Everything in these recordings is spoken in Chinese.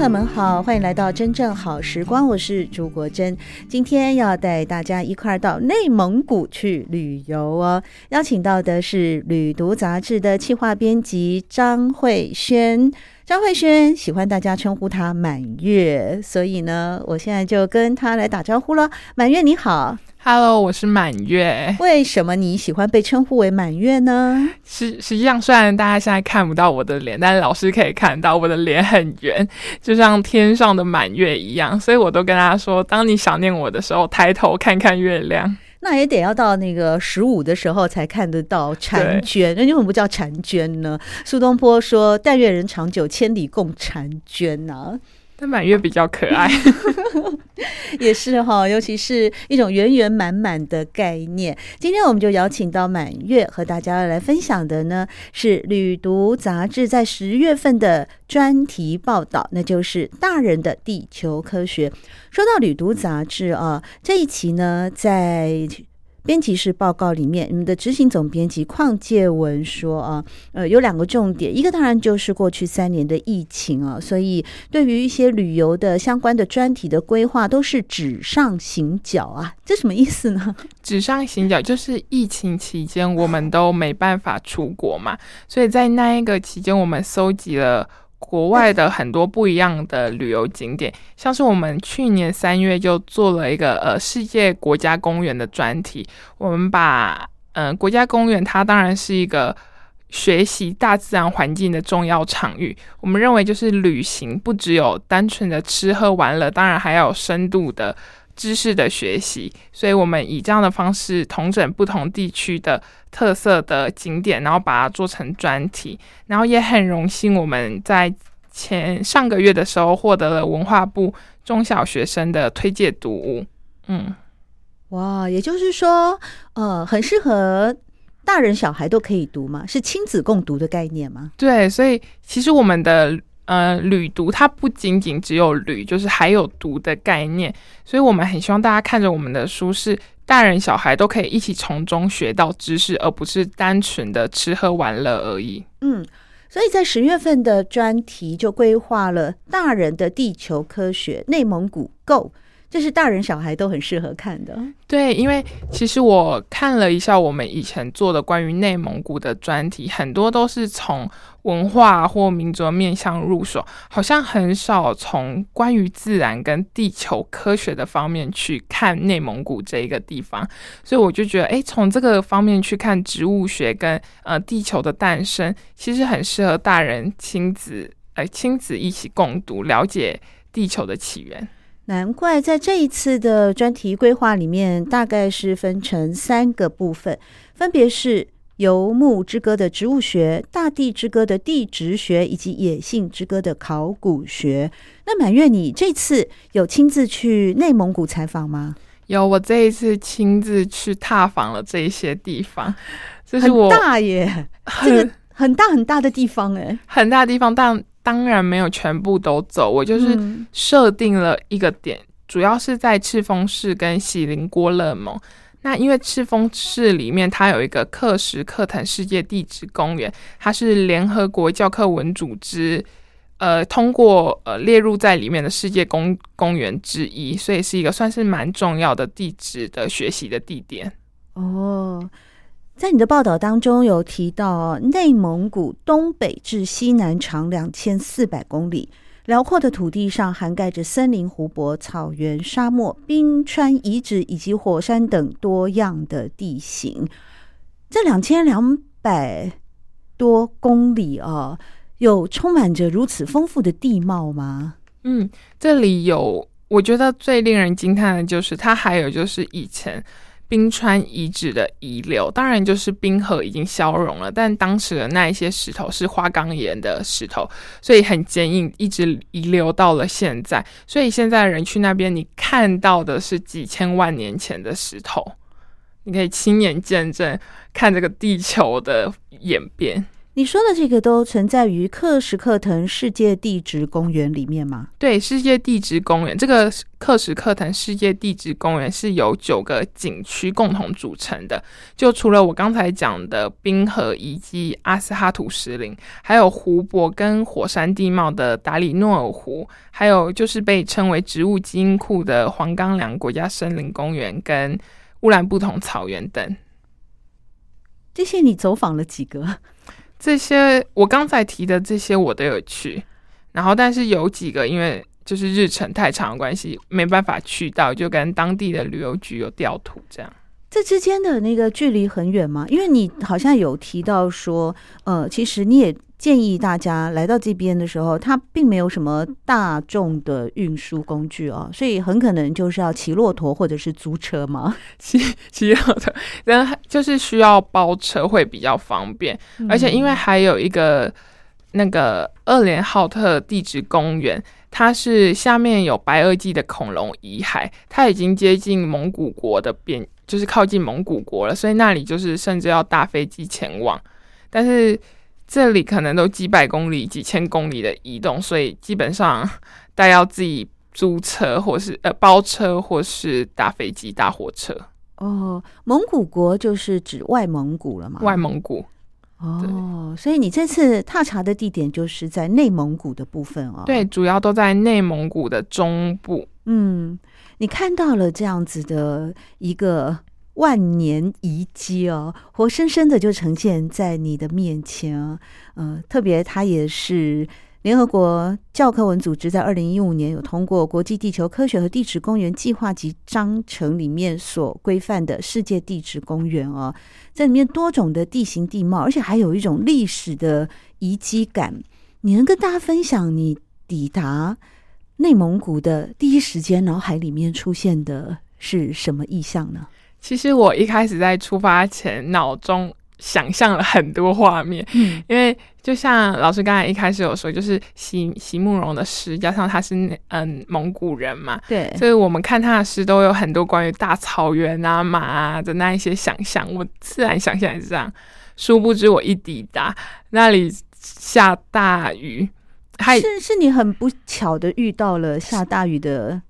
朋友们好，欢迎来到真正好时光，我是朱国珍。今天要带大家一块儿到内蒙古去旅游哦。邀请到的是《旅读》杂志的企划编辑张慧轩。张慧轩喜欢大家称呼他满月，所以呢，我现在就跟他来打招呼了。满月你好。Hello，我是满月。为什么你喜欢被称呼为满月呢？实实际上，虽然大家现在看不到我的脸，但是老师可以看到我的脸很圆，就像天上的满月一样。所以我都跟大家说，当你想念我的时候，抬头看看月亮。那也得要到那个十五的时候才看得到婵娟。那为什么不叫婵娟呢？苏东坡说：“但愿人长久，千里共婵娟”呐。但满月比较可爱，也是哈，尤其是一种圆圆满满的概念。今天我们就邀请到满月和大家来分享的呢，是《旅读》杂志在十月份的专题报道，那就是《大人的地球科学》。说到《旅读》杂志啊，这一期呢，在编辑室报告里面，你们的执行总编辑邝介文说啊，呃，有两个重点，一个当然就是过去三年的疫情啊，所以对于一些旅游的相关的专题的规划都是纸上行脚啊，这什么意思呢？纸上行脚就是疫情期间我们都没办法出国嘛，所以在那一个期间，我们搜集了。国外的很多不一样的旅游景点，像是我们去年三月就做了一个呃世界国家公园的专题。我们把嗯、呃、国家公园，它当然是一个学习大自然环境的重要场域。我们认为就是旅行不只有单纯的吃喝玩乐，当然还要有深度的。知识的学习，所以我们以这样的方式统整不同地区的特色的景点，然后把它做成专题，然后也很荣幸我们在前上个月的时候获得了文化部中小学生的推荐读物。嗯，哇，也就是说，呃，很适合大人小孩都可以读吗？是亲子共读的概念吗？对，所以其实我们的。呃，旅读它不仅仅只有旅，就是还有读的概念，所以我们很希望大家看着我们的书，是大人小孩都可以一起从中学到知识，而不是单纯的吃喝玩乐而已。嗯，所以在十月份的专题就规划了大人的地球科学，内蒙古 Go。这是大人小孩都很适合看的。对，因为其实我看了一下我们以前做的关于内蒙古的专题，很多都是从文化或民族面向入手，好像很少从关于自然跟地球科学的方面去看内蒙古这一个地方。所以我就觉得，哎，从这个方面去看植物学跟呃地球的诞生，其实很适合大人亲子，哎，亲子一起共读，了解地球的起源。难怪在这一次的专题规划里面，大概是分成三个部分，分别是《游牧之歌》的植物学、《大地之歌》的地质学，以及《野性之歌》的考古学。那满月，你这次有亲自去内蒙古采访吗？有，我这一次亲自去踏访了这一些地方，这是我很大耶，这个很大很大的地方哎，很大的地方，但。当然没有全部都走，我就是设定了一个点，嗯、主要是在赤峰市跟喜林郭勒盟。那因为赤峰市里面它有一个克什克腾世界地质公园，它是联合国教科文组织呃通过呃列入在里面的世界公公园之一，所以是一个算是蛮重要的地质的学习的地点。哦。在你的报道当中有提到，内蒙古东北至西南长两千四百公里，辽阔的土地上涵盖着森林、湖泊、草原、沙漠、冰川遗址以及火山等多样的地形。这两千两百多公里啊，有充满着如此丰富的地貌吗？嗯，这里有，我觉得最令人惊叹的就是它还有就是以前。冰川遗址的遗留，当然就是冰河已经消融了，但当时的那一些石头是花岗岩的石头，所以很坚硬，一直遗留到了现在。所以现在人去那边，你看到的是几千万年前的石头，你可以亲眼见证看这个地球的演变。你说的这个都存在于克什克腾世界地质公园里面吗？对，世界地质公园这个克什克腾世界地质公园是由九个景区共同组成的。就除了我刚才讲的冰河遗迹阿斯哈图石林，还有湖泊跟火山地貌的达里诺尔湖，还有就是被称为植物基因库的黄冈梁国家森林公园跟乌兰布统草原等。这些你走访了几个？这些我刚才提的这些我都有去，然后但是有几个因为就是日程太长的关系，没办法去到，就跟当地的旅游局有调图这样。这之间的那个距离很远吗？因为你好像有提到说，呃，其实你也。建议大家来到这边的时候，它并没有什么大众的运输工具哦，所以很可能就是要骑骆驼或者是租车嘛。骑骑骆驼，然后就是需要包车会比较方便，而且因为还有一个那个二连浩特地质公园，它是下面有白垩纪的恐龙遗骸，它已经接近蒙古国的边，就是靠近蒙古国了，所以那里就是甚至要搭飞机前往，但是。这里可能都几百公里、几千公里的移动，所以基本上 大家要自己租车，或是呃包车，或是搭飞机、搭火车。哦，蒙古国就是指外蒙古了吗？外蒙古。哦，所以你这次踏查的地点就是在内蒙古的部分哦。对，主要都在内蒙古的中部。嗯，你看到了这样子的一个。万年遗迹哦，活生生的就呈现在你的面前啊！呃，特别它也是联合国教科文组织在二零一五年有通过《国际地球科学和地质公园计划及章程》里面所规范的世界地质公园哦，在里面多种的地形地貌，而且还有一种历史的遗迹感。你能跟大家分享你抵达内蒙古的第一时间，脑海里面出现的是什么意象呢？其实我一开始在出发前，脑中想象了很多画面，嗯，因为就像老师刚才一开始有说，就是席席慕蓉的诗，加上他是嗯蒙古人嘛，对，所以我们看他的诗都有很多关于大草原啊、马啊的那一些想象，我自然想象是这样。殊不知我一抵达那里下大雨，还是是你很不巧的遇到了下大雨的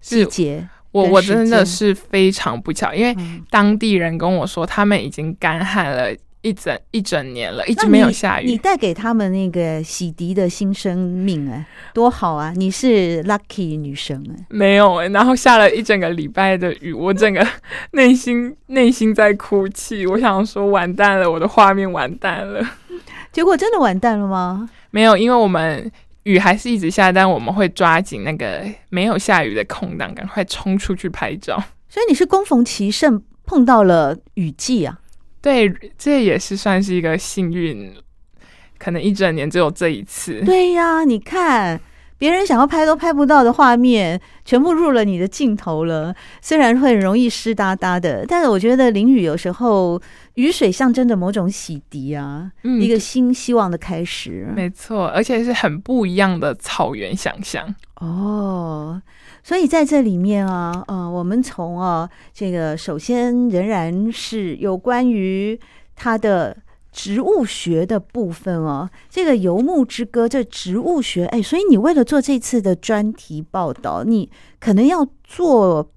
季节。我我真的是非常不巧，因为当地人跟我说，他们已经干旱了一整一整年了，一直没有下雨。你带给他们那个洗涤的新生命，哎，多好啊！你是 lucky 女生哎，没有哎，然后下了一整个礼拜的雨，我整个 内心内心在哭泣。我想说，完蛋了，我的画面完蛋了。结果真的完蛋了吗？没有，因为我们。雨还是一直下，但我们会抓紧那个没有下雨的空档，赶快冲出去拍照。所以你是攻逢其盛碰到了雨季啊？对，这也是算是一个幸运，可能一整年只有这一次。对呀，你看。别人想要拍都拍不到的画面，全部入了你的镜头了。虽然会很容易湿哒哒的，但是我觉得淋雨有时候雨水象征着某种洗涤啊，嗯、一个新希望的开始。没错，而且是很不一样的草原想象哦。所以在这里面啊，呃，我们从啊这个首先仍然是有关于它的。植物学的部分哦，这个游牧之歌，这植物学，哎，所以你为了做这次的专题报道，你可能要做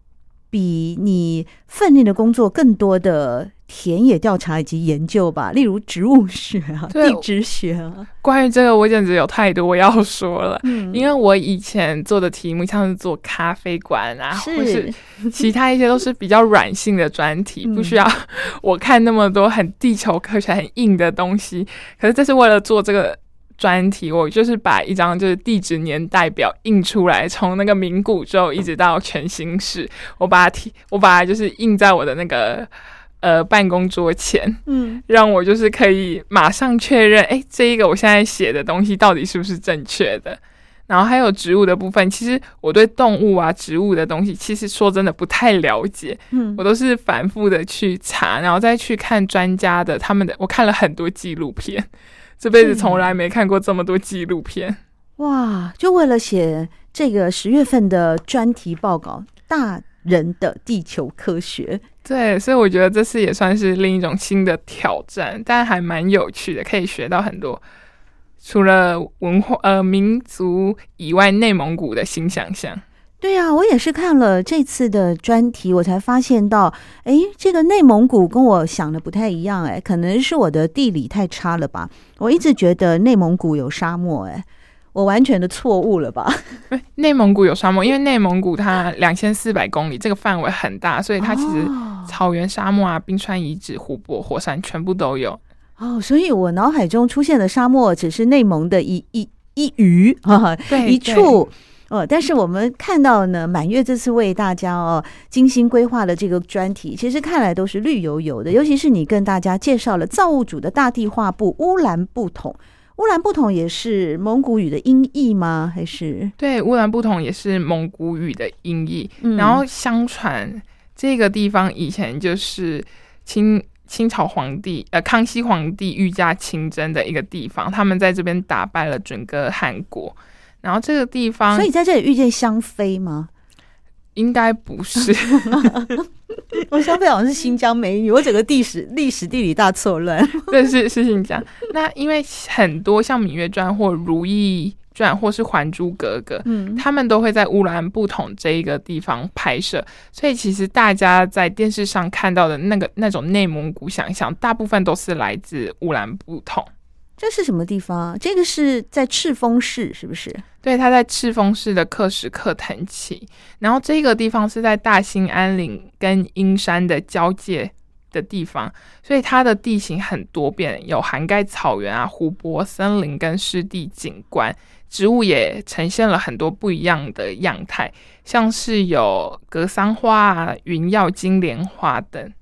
比你分内的工作更多的。田野调查以及研究吧，例如植物学啊、地质学啊。关于这个，我简直有太多要说了。嗯，因为我以前做的题目像是做咖啡馆啊，是或是其他一些都是比较软性的专题，不需要我看那么多很地球科学很硬的东西。可是这是为了做这个专题，我就是把一张就是地质年代表印出来，从那个名古宙一直到全新世，我把它提，我把它就是印在我的那个。呃，办公桌前，嗯，让我就是可以马上确认，哎，这一个我现在写的东西到底是不是正确的？然后还有植物的部分，其实我对动物啊、植物的东西，其实说真的不太了解。嗯，我都是反复的去查，然后再去看专家的他们的。我看了很多纪录片，这辈子从来没看过这么多纪录片。哇！就为了写这个十月份的专题报告，《大人的地球科学》。对，所以我觉得这次也算是另一种新的挑战，但还蛮有趣的，可以学到很多。除了文化呃民族以外，内蒙古的新想象。对啊，我也是看了这次的专题，我才发现到，哎，这个内蒙古跟我想的不太一样，哎，可能是我的地理太差了吧。我一直觉得内蒙古有沙漠，哎，我完全的错误了吧？内蒙古有沙漠，因为内蒙古它两千四百公里，这个范围很大，所以它其实草原、沙漠啊、冰川遗址、湖泊、火山全部都有。哦，所以我脑海中出现的沙漠只是内蒙的一一一隅啊，对一处哦。但是我们看到呢，满月这次为大家哦精心规划的这个专题，其实看来都是绿油油的。尤其是你跟大家介绍了造物主的大地画布乌兰布统，乌兰布统也是蒙古语的音译吗？还是对，乌兰布统也是蒙古语的音译。嗯、然后相传这个地方以前就是清。清朝皇帝，呃，康熙皇帝御驾亲征的一个地方，他们在这边打败了整个汉国。然后这个地方，所以在这里遇见香妃吗？应该不是，我香妃好像是新疆美女，我整个历史历史地理大错乱。对，是是新疆。那因为很多像《芈月传》或《如懿》。传或是《还珠格格》，嗯，他们都会在乌兰布统这一个地方拍摄，所以其实大家在电视上看到的那个那种内蒙古想象，大部分都是来自乌兰布统。这是什么地方啊？这个是在赤峰市，是不是？对，它在赤峰市的克什克腾旗，然后这个地方是在大兴安岭跟阴山的交界的地方，所以它的地形很多变，有涵盖草原啊、湖泊、森林跟湿地景观。植物也呈现了很多不一样的样态，像是有格桑花啊、云耀金莲花等。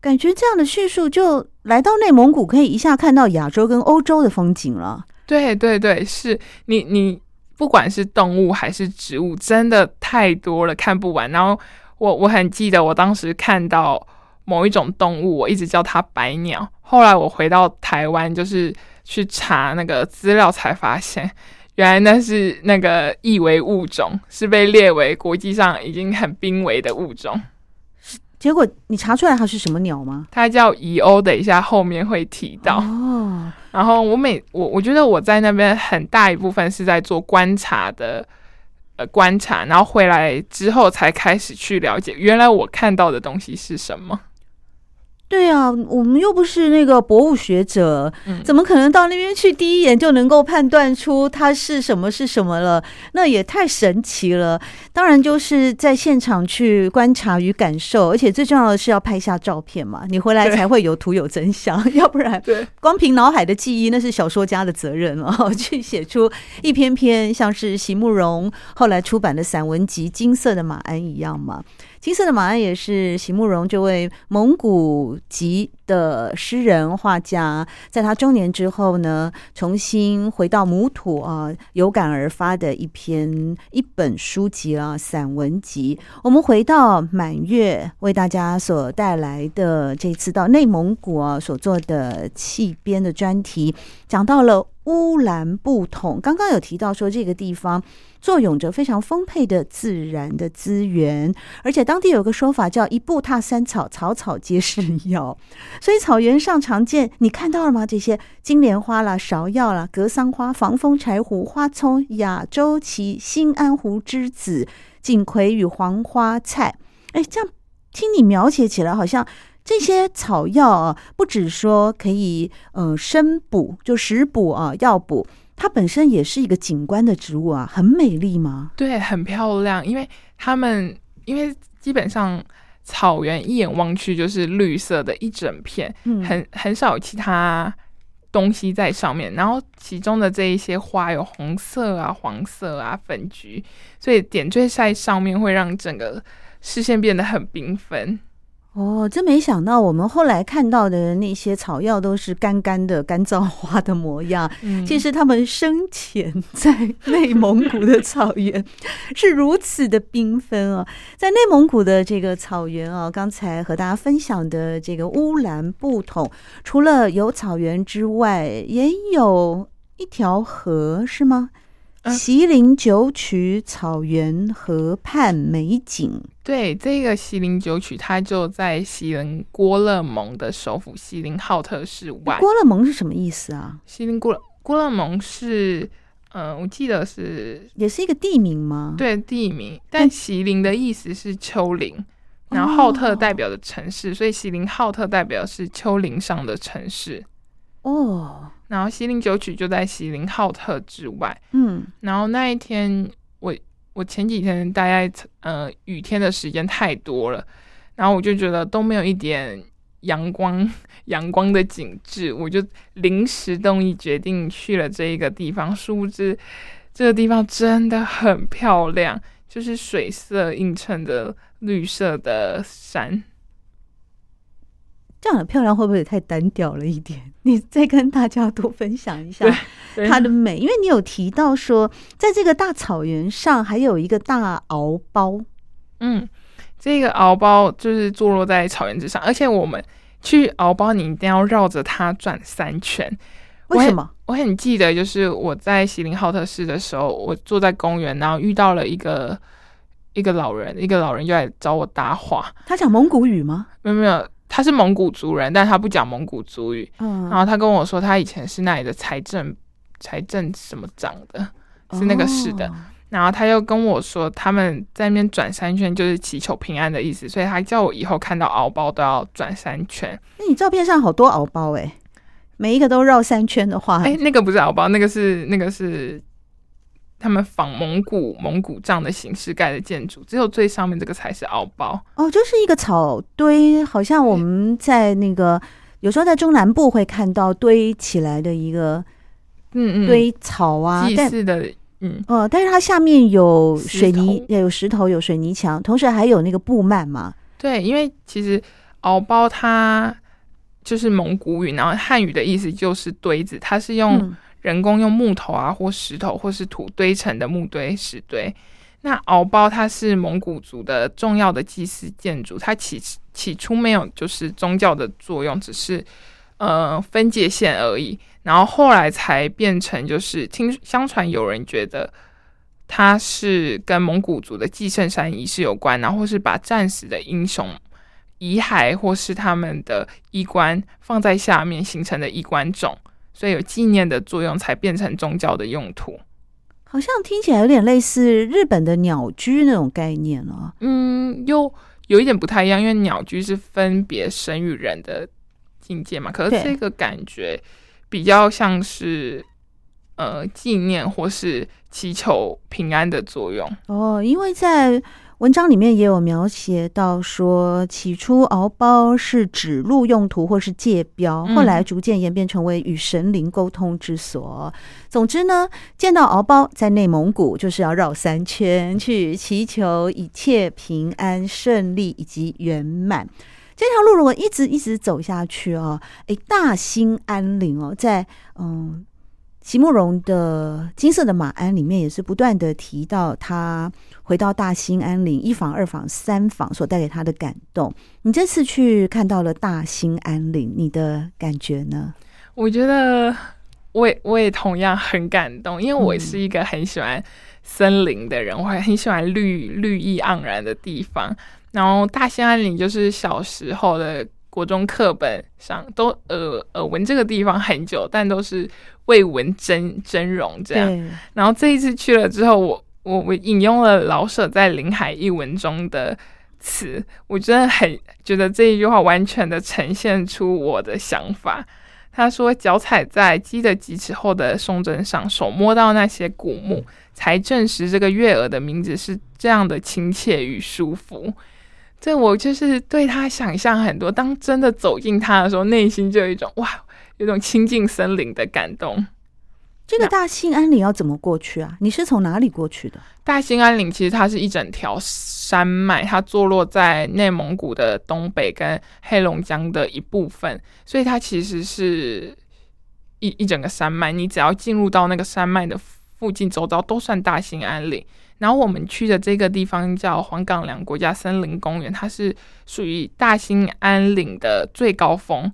感觉这样的叙述，就来到内蒙古，可以一下看到亚洲跟欧洲的风景了。对对对，是你你不管是动物还是植物，真的太多了，看不完。然后我我很记得，我当时看到某一种动物，我一直叫它白鸟。后来我回到台湾，就是去查那个资料，才发现。原来那是那个易危物种，是被列为国际上已经很濒危的物种。结果你查出来它是什么鸟吗？它叫遗鸥，等一下后面会提到。哦。然后我每我我觉得我在那边很大一部分是在做观察的，呃，观察，然后回来之后才开始去了解，原来我看到的东西是什么。对啊，我们又不是那个博物学者，怎么可能到那边去第一眼就能够判断出它是什么是什么了？那也太神奇了。当然就是在现场去观察与感受，而且最重要的是要拍下照片嘛，你回来才会有图有真相。要不然，对，光凭脑海的记忆那是小说家的责任哦，去写出一篇篇像是席慕容后来出版的散文集《金色的马鞍》一样嘛。金色的马鞍也是席慕蓉这位蒙古籍的诗人画家，在他中年之后呢，重新回到母土啊，有感而发的一篇一本书籍啊，散文集。我们回到满月为大家所带来的这次到内蒙古啊所做的气编的专题，讲到了乌兰布统。刚刚有提到说这个地方。坐拥着非常丰沛的自然的资源，而且当地有个说法叫“一步踏三草，草草皆是药”。所以草原上常见，你看到了吗？这些金莲花啦、芍药啦、格桑花、防风柴胡、花葱、亚洲旗、兴安湖之子、锦葵与黄花菜。哎，这样听你描写起来，好像这些草药啊，不只说可以呃生补，就食补啊，药补。它本身也是一个景观的植物啊，很美丽吗？对，很漂亮。因为它们，因为基本上草原一眼望去就是绿色的一整片，嗯、很很少有其他东西在上面。然后其中的这一些花有红色啊、黄色啊、粉橘，所以点缀在上面会让整个视线变得很缤纷。哦，真没想到，我们后来看到的那些草药都是干干的、干燥花的模样。嗯，其实他们生前在 内蒙古的草原是如此的缤纷啊！在内蒙古的这个草原啊，刚才和大家分享的这个乌兰布统，除了有草原之外，也有一条河，是吗？锡林九曲草原河畔美景，对，这个锡林九曲，它就在锡林郭勒盟的首府锡林浩特市外。郭勒盟是什么意思啊？锡林郭勒郭勒盟是，嗯、呃，我记得是也是一个地名吗？对，地名。但锡林的意思是丘陵，然后浩特代表的城市，哦、所以锡林浩特代表是丘陵上的城市。哦。然后锡林九曲就在锡林浩特之外，嗯，然后那一天我我前几天待在呃雨天的时间太多了，然后我就觉得都没有一点阳光 阳光的景致，我就临时动意决定去了这一个地方。殊不知这个地方真的很漂亮，就是水色映衬的绿色的山。这样的漂亮，会不会也太单调了一点？你再跟大家多分享一下它的美，因为你有提到说，在这个大草原上还有一个大敖包。嗯，这个敖包就是坐落在草原之上，而且我们去敖包，你一定要绕着它转三圈。为什么？我很记得，就是我在锡林浩特市的时候，我坐在公园，然后遇到了一个一个老人，一个老人就来找我搭话。他讲蒙古语吗？没有没有。他是蒙古族人，但他不讲蒙古族语。嗯，然后他跟我说，他以前是那里的财政财政什么长的，是那个市的。哦、然后他又跟我说，他们在那边转三圈就是祈求平安的意思，所以他叫我以后看到敖包都要转三圈。那你照片上好多敖包哎，每一个都绕三圈的话，哎，那个不是敖包，那个是那个是。他们仿蒙古蒙古帐的形式盖的建筑，只有最上面这个才是敖包哦，就是一个草堆，好像我们在那个有时候在中南部会看到堆起来的一个嗯嗯堆草啊，祭祀的嗯哦，但是它下面有水泥，也有石头，有水泥墙，同时还有那个布幔嘛。对，因为其实敖包它就是蒙古语，然后汉语的意思就是堆子，它是用、嗯。人工用木头啊，或石头，或是土堆成的木堆、石堆。那敖包它是蒙古族的重要的祭祀建筑，它起起初没有就是宗教的作用，只是呃分界线而已。然后后来才变成就是听相传有人觉得它是跟蒙古族的祭圣山仪式有关，然后或是把战死的英雄遗骸或是他们的衣冠放在下面形成的衣冠冢。所以有纪念的作用，才变成宗教的用途。好像听起来有点类似日本的鸟居那种概念哦。嗯，又有一点不太一样，因为鸟居是分别神与人的境界嘛。可是这个感觉比较像是呃纪念或是祈求平安的作用哦，因为在。文章里面也有描写到说，起初敖包是指路用途或是界标，后来逐渐演变成为与神灵沟通之所。总之呢，见到敖包在内蒙古就是要绕三圈去祈求一切平安顺利以及圆满。这条路如果一直一直走下去哦，诶，大兴安岭哦，在嗯。席慕蓉的《金色的马鞍》里面也是不断的提到他回到大兴安岭一房、二房、三房所带给他的感动。你这次去看到了大兴安岭，你的感觉呢？我觉得我也我也同样很感动，因为我是一个很喜欢森林的人，我还很喜欢绿绿意盎然的地方。然后大兴安岭就是小时候的。国中课本上都耳耳闻这个地方很久，但都是未闻真真容这样。然后这一次去了之后，我我我引用了老舍在《临海一文》中的词，我真的很觉得这一句话完全的呈现出我的想法。他说：“脚踩在积得几尺厚的松针上，手摸到那些古木，才证实这个月儿的名字是这样的亲切与舒服。”这我就是对他想象很多，当真的走进他的时候，内心就有一种哇，有种亲近森林的感动。这个大兴安岭要怎么过去啊？你是从哪里过去的？大兴安岭其实它是一整条山脉，它坐落在内蒙古的东北跟黑龙江的一部分，所以它其实是一一整个山脉。你只要进入到那个山脉的附近周遭，都算大兴安岭。然后我们去的这个地方叫黄岗梁国家森林公园，它是属于大兴安岭的最高峰，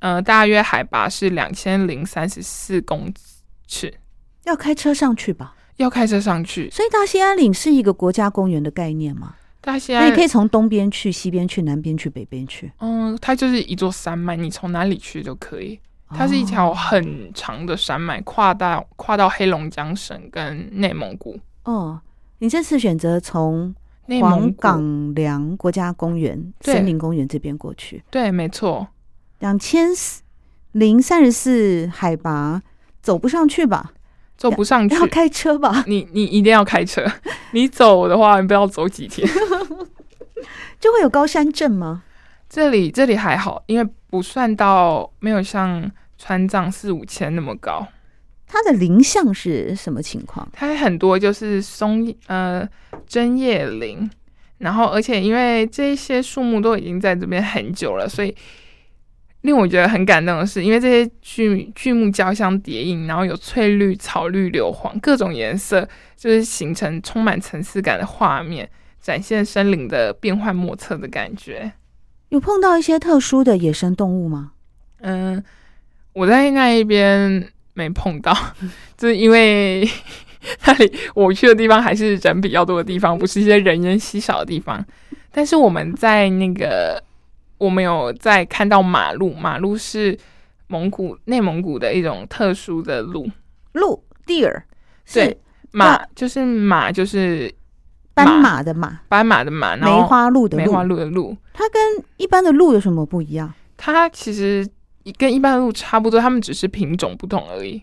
呃，大约海拔是两千零三十四公尺。要开车上去吧？要开车上去。所以大兴安岭是一个国家公园的概念吗？大兴安岭，你可以从东边去、西边去、南边去、北边去。嗯，它就是一座山脉，你从哪里去都可以。它是一条很长的山脉，跨到跨到黑龙江省跟内蒙古。哦，你这次选择从黄岗梁国家公园、森林公园这边过去。对，没错。两千零三十四海拔，走不上去吧？走不上去，要开车吧？你你一定要开车。你走的话，你不要走几天，就会有高山症吗？这里这里还好，因为不算到没有像川藏四五千那么高。它的林相是什么情况？它很多就是松呃针叶林，然后而且因为这些树木都已经在这边很久了，所以。令我觉得很感动的是，因为这些巨巨木交相叠映，然后有翠绿、草绿、硫黄各种颜色，就是形成充满层次感的画面，展现森林的变幻莫测的感觉。有碰到一些特殊的野生动物吗？嗯，我在那一边没碰到，就是因为 那里我去的地方还是人比较多的地方，不是一些人烟稀少的地方。但是我们在那个。我们有在看到马路，马路是蒙古内蒙古的一种特殊的路，鹿 deer，对，马就是马就是斑马的马，斑马的马，梅花鹿的梅花鹿的鹿，它跟一般的鹿有什么不一样？它其实跟一般的鹿差不多，它们只是品种不同而已。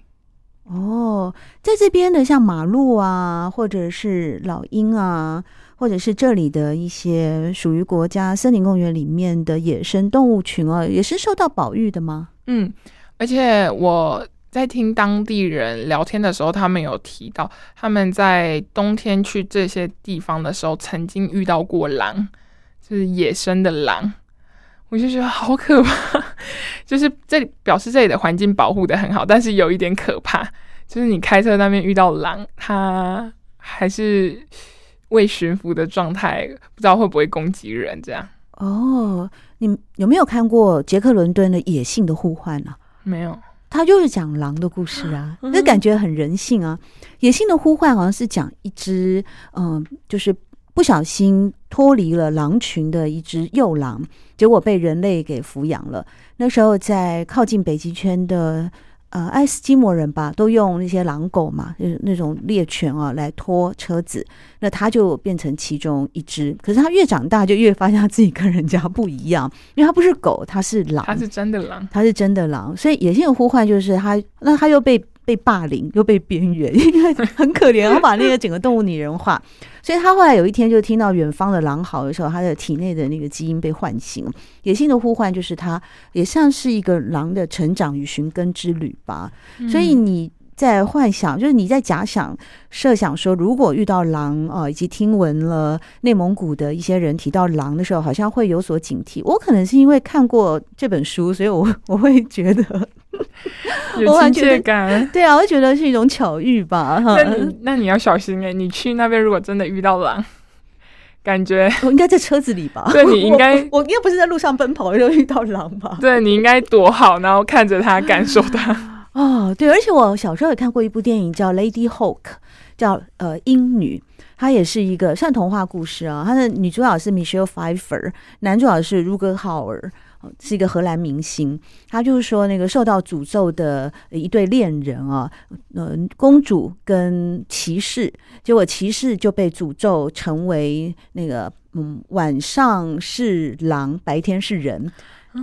哦，在这边的像马鹿啊，或者是老鹰啊。或者是这里的一些属于国家森林公园里面的野生动物群啊，也是受到保育的吗？嗯，而且我在听当地人聊天的时候，他们有提到他们在冬天去这些地方的时候，曾经遇到过狼，就是野生的狼，我就觉得好可怕。就是这里表示这里的环境保护的很好，但是有一点可怕，就是你开车那边遇到狼，它还是。未驯服的状态，不知道会不会攻击人？这样哦，你有没有看过杰克伦敦的《野性的呼唤》呢？没有，他就是讲狼的故事啊，那感觉很人性啊。《野性的呼唤》好像是讲一只嗯、呃，就是不小心脱离了狼群的一只幼狼，结果被人类给抚养了。那时候在靠近北极圈的。呃，爱斯基摩人吧，都用那些狼狗嘛，就是那种猎犬啊，来拖车子。那他就变成其中一只。可是他越长大，就越发现他自己跟人家不一样，因为他不是狗，他是狼，他是真的狼，他是真的狼。所以野性的呼唤就是他，那他又被被霸凌，又被边缘，因为很可怜，我把那个整个动物拟人化。所以他后来有一天就听到远方的狼嚎的时候，他的体内的那个基因被唤醒。野性的呼唤就是他也像是一个狼的成长与寻根之旅吧。所以你在幻想，就是你在假想、设想说，如果遇到狼啊，以及听闻了内蒙古的一些人提到狼的时候，好像会有所警惕。我可能是因为看过这本书，所以我 我会觉得。有亲切感，对啊，我觉得是一种巧遇吧。那你那你要小心哎、欸，你去那边如果真的遇到狼，感觉我 应该在车子里吧？对，你应该我应该不是在路上奔跑就遇到狼吧？对，你应该躲好，然后看着它，感受它。哦，对，而且我小时候也看过一部电影叫《Lady Hawk》，叫呃鹰女，它也是一个算童话故事啊。它的女主角是 Michelle Pfeiffer，男主角是 Rutger Hauer。是一个荷兰明星，他就是说那个受到诅咒的一对恋人啊，呃，公主跟骑士，结果骑士就被诅咒成为那个嗯，晚上是狼，白天是人。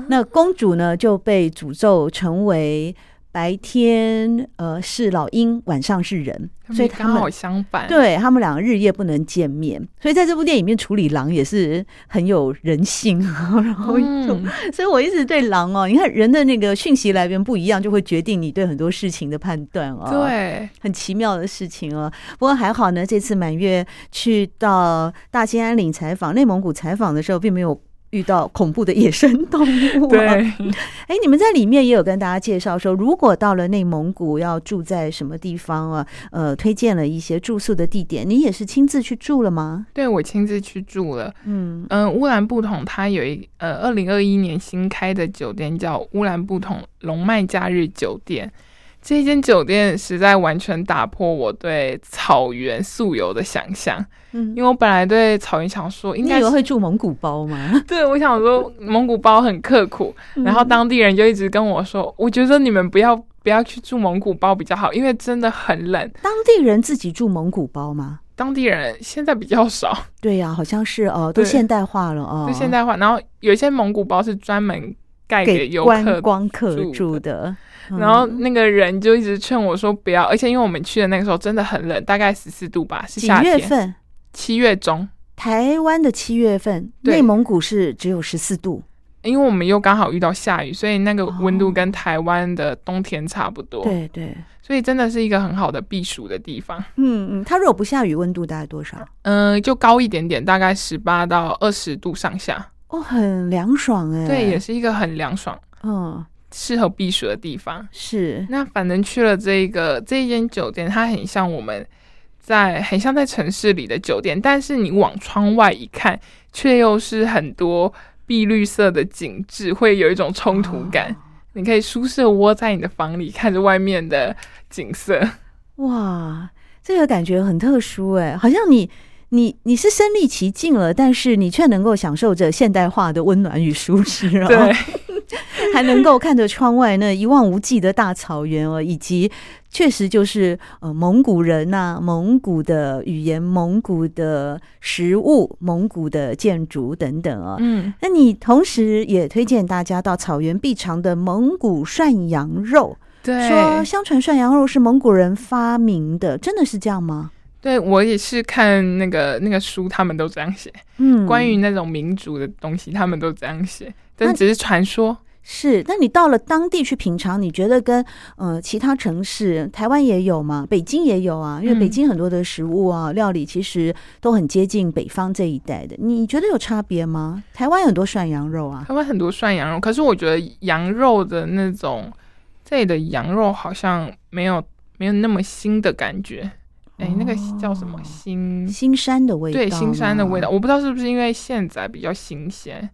那公主呢就被诅咒成为白天呃是老鹰，晚上是人，所以他们刚好相反。对，他们两个日夜不能见面，所以在这部电影里面处理狼也是很有人性。然后，嗯、所以我一直对狼哦，你看人的那个讯息来源不一样，就会决定你对很多事情的判断哦。对，很奇妙的事情哦。不过还好呢，这次满月去到大兴安岭采访，内蒙古采访的时候，并没有。遇到恐怖的野生动物，对，哎，你们在里面也有跟大家介绍说，如果到了内蒙古要住在什么地方啊？呃，推荐了一些住宿的地点，你也是亲自去住了吗？对，我亲自去住了。嗯嗯，乌兰布统它有一呃，二零二一年新开的酒店叫乌兰布统龙脉假日酒店。这一间酒店实在完全打破我对草原素游的想象，嗯，因为我本来对草原想说，应该以为会住蒙古包吗？对，我想说蒙古包很刻苦，嗯，然后当地人就一直跟我说，我觉得你们不要不要去住蒙古包比较好，因为真的很冷。当地人自己住蒙古包吗？当地人现在比较少。对呀，啊，好像是哦，都现代化了哦，都现代化。然后有一些蒙古包是专门盖给游客观光客住的。然后那个人就一直劝我说不要，而且因为我们去的那个时候真的很冷，大概十四度吧，是夏天。几月份？七月中。台湾的七月份，内蒙古是只有十四度。因为我们又刚好遇到下雨，所以那个温度跟台湾的冬天差不多。对对，所以真的是一个很好的避暑的地方。嗯嗯，它如果不下雨，温度大概多少？嗯，就高一点点，大概十八到二十度上下。哦，很凉爽哎。对，也是一个很凉爽。嗯。适合避暑的地方是那，反正去了这一个这一间酒店，它很像我们在很像在城市里的酒店，但是你往窗外一看，却又是很多碧绿色的景致，会有一种冲突感。哦、你可以舒适窝在你的房里，看着外面的景色。哇，这个感觉很特殊哎，好像你你你是身历其境了，但是你却能够享受着现代化的温暖与舒适。对。还能够看着窗外那一望无际的大草原哦，以及确实就是呃蒙古人呐、啊，蒙古的语言、蒙古的食物、蒙古的建筑等等啊。嗯，那你同时也推荐大家到草原必尝的蒙古涮羊肉。对，说相传涮羊肉是蒙古人发明的，真的是这样吗？对，我也是看那个那个书，他们都这样写。嗯，关于那种民族的东西，他们都这样写，但只是传说。是，那你到了当地去品尝，你觉得跟呃其他城市，台湾也有吗？北京也有啊，因为北京很多的食物啊、嗯、料理其实都很接近北方这一带的。你觉得有差别吗？台湾很多涮羊肉啊，台湾很多涮羊肉，可是我觉得羊肉的那种这里的羊肉好像没有没有那么腥的感觉。哎、哦，那个叫什么新新山的味道？对，新山的味道，我不知道是不是因为现在比较新鲜，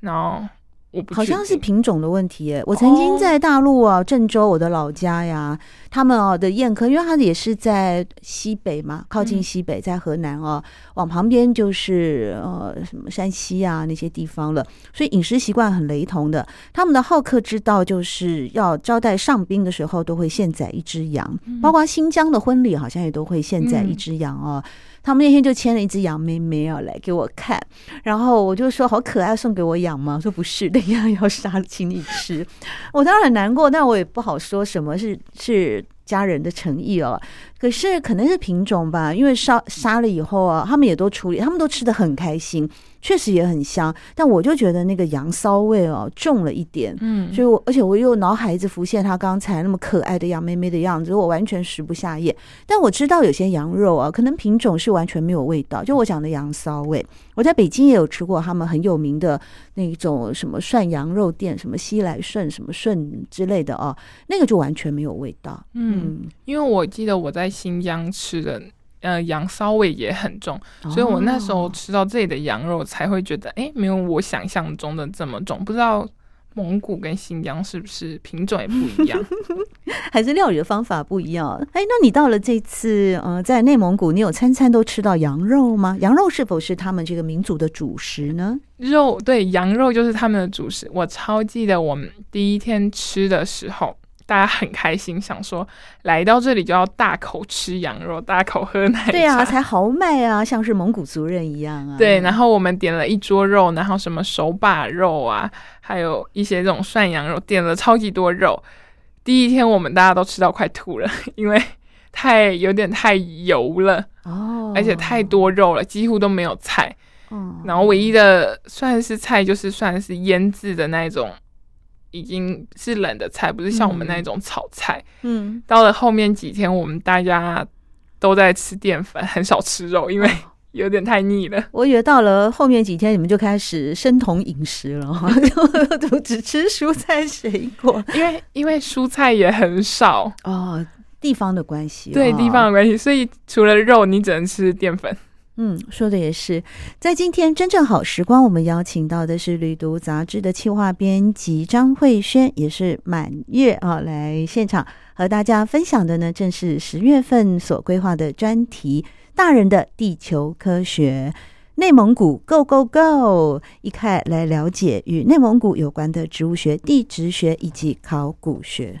然后我不。好像是品种的问题耶。我曾经在大陆啊，郑州，我的老家呀，他们哦的宴客，因为他也是在西北嘛，靠近西北，在河南哦，往旁边就是呃什么山西啊那些地方了，所以饮食习惯很雷同的。他们的好客之道就是要招待上宾的时候，都会现宰一只羊，包括新疆的婚礼好像也都会现宰一只羊哦。他们那天就牵了一只羊妹妹要来给我看，然后我就说好可爱，送给我养吗？说不是，那样要杀请你吃。我当然很难过，但我也不好说什么是是 like 家人的诚意哦。可是可能是品种吧，因为杀杀了以后啊，他们也都处理，他们都吃得很开心。确实也很香，但我就觉得那个羊骚味哦重了一点，嗯，所以我而且我又脑海一直浮现他刚才那么可爱的羊妹妹的样子，我完全食不下咽。但我知道有些羊肉啊，可能品种是完全没有味道，就我讲的羊骚味。我在北京也有吃过他们很有名的那种什么涮羊肉店，什么西来顺、什么顺之类的哦，那个就完全没有味道。嗯，因为我记得我在新疆吃的。呃，羊骚味也很重，所以我那时候吃到这里的羊肉才会觉得，哎、哦，没有我想象中的这么重。不知道蒙古跟新疆是不是品种也不一样，还是料理的方法不一样？哎，那你到了这次，呃，在内蒙古，你有餐餐都吃到羊肉吗？羊肉是否是他们这个民族的主食呢？肉，对，羊肉就是他们的主食。我超记得我们第一天吃的时候。大家很开心，想说来到这里就要大口吃羊肉，大口喝奶茶。对啊，才豪迈啊，像是蒙古族人一样啊。对，然后我们点了一桌肉，然后什么手把肉啊，还有一些这种涮羊肉，点了超级多肉。第一天我们大家都吃到快吐了，因为太有点太油了哦，而且太多肉了，几乎都没有菜。嗯，然后唯一的算是菜就是算是腌制的那种，已经是冷的菜，不是像我们那种炒菜。嗯，到了后面几天，我们大家都在吃淀粉，很少吃肉，因为有点太腻了。我以为到了后面几天，你们就开始生酮饮食了，就只吃蔬菜水果，因为因为蔬菜也很少哦，地方的关系，对地方的关系，所以除了肉，你只能吃淀粉。嗯，说的也是。在今天真正好时光，我们邀请到的是《旅读》杂志的企划编辑张慧轩，也是满月啊，来现场和大家分享的呢，正是十月份所规划的专题——大人的地球科学。内蒙古，Go Go Go！一块来了解与内蒙古有关的植物学、地质学以及考古学。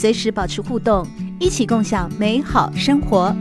随时保持互动，一起共享美好生活。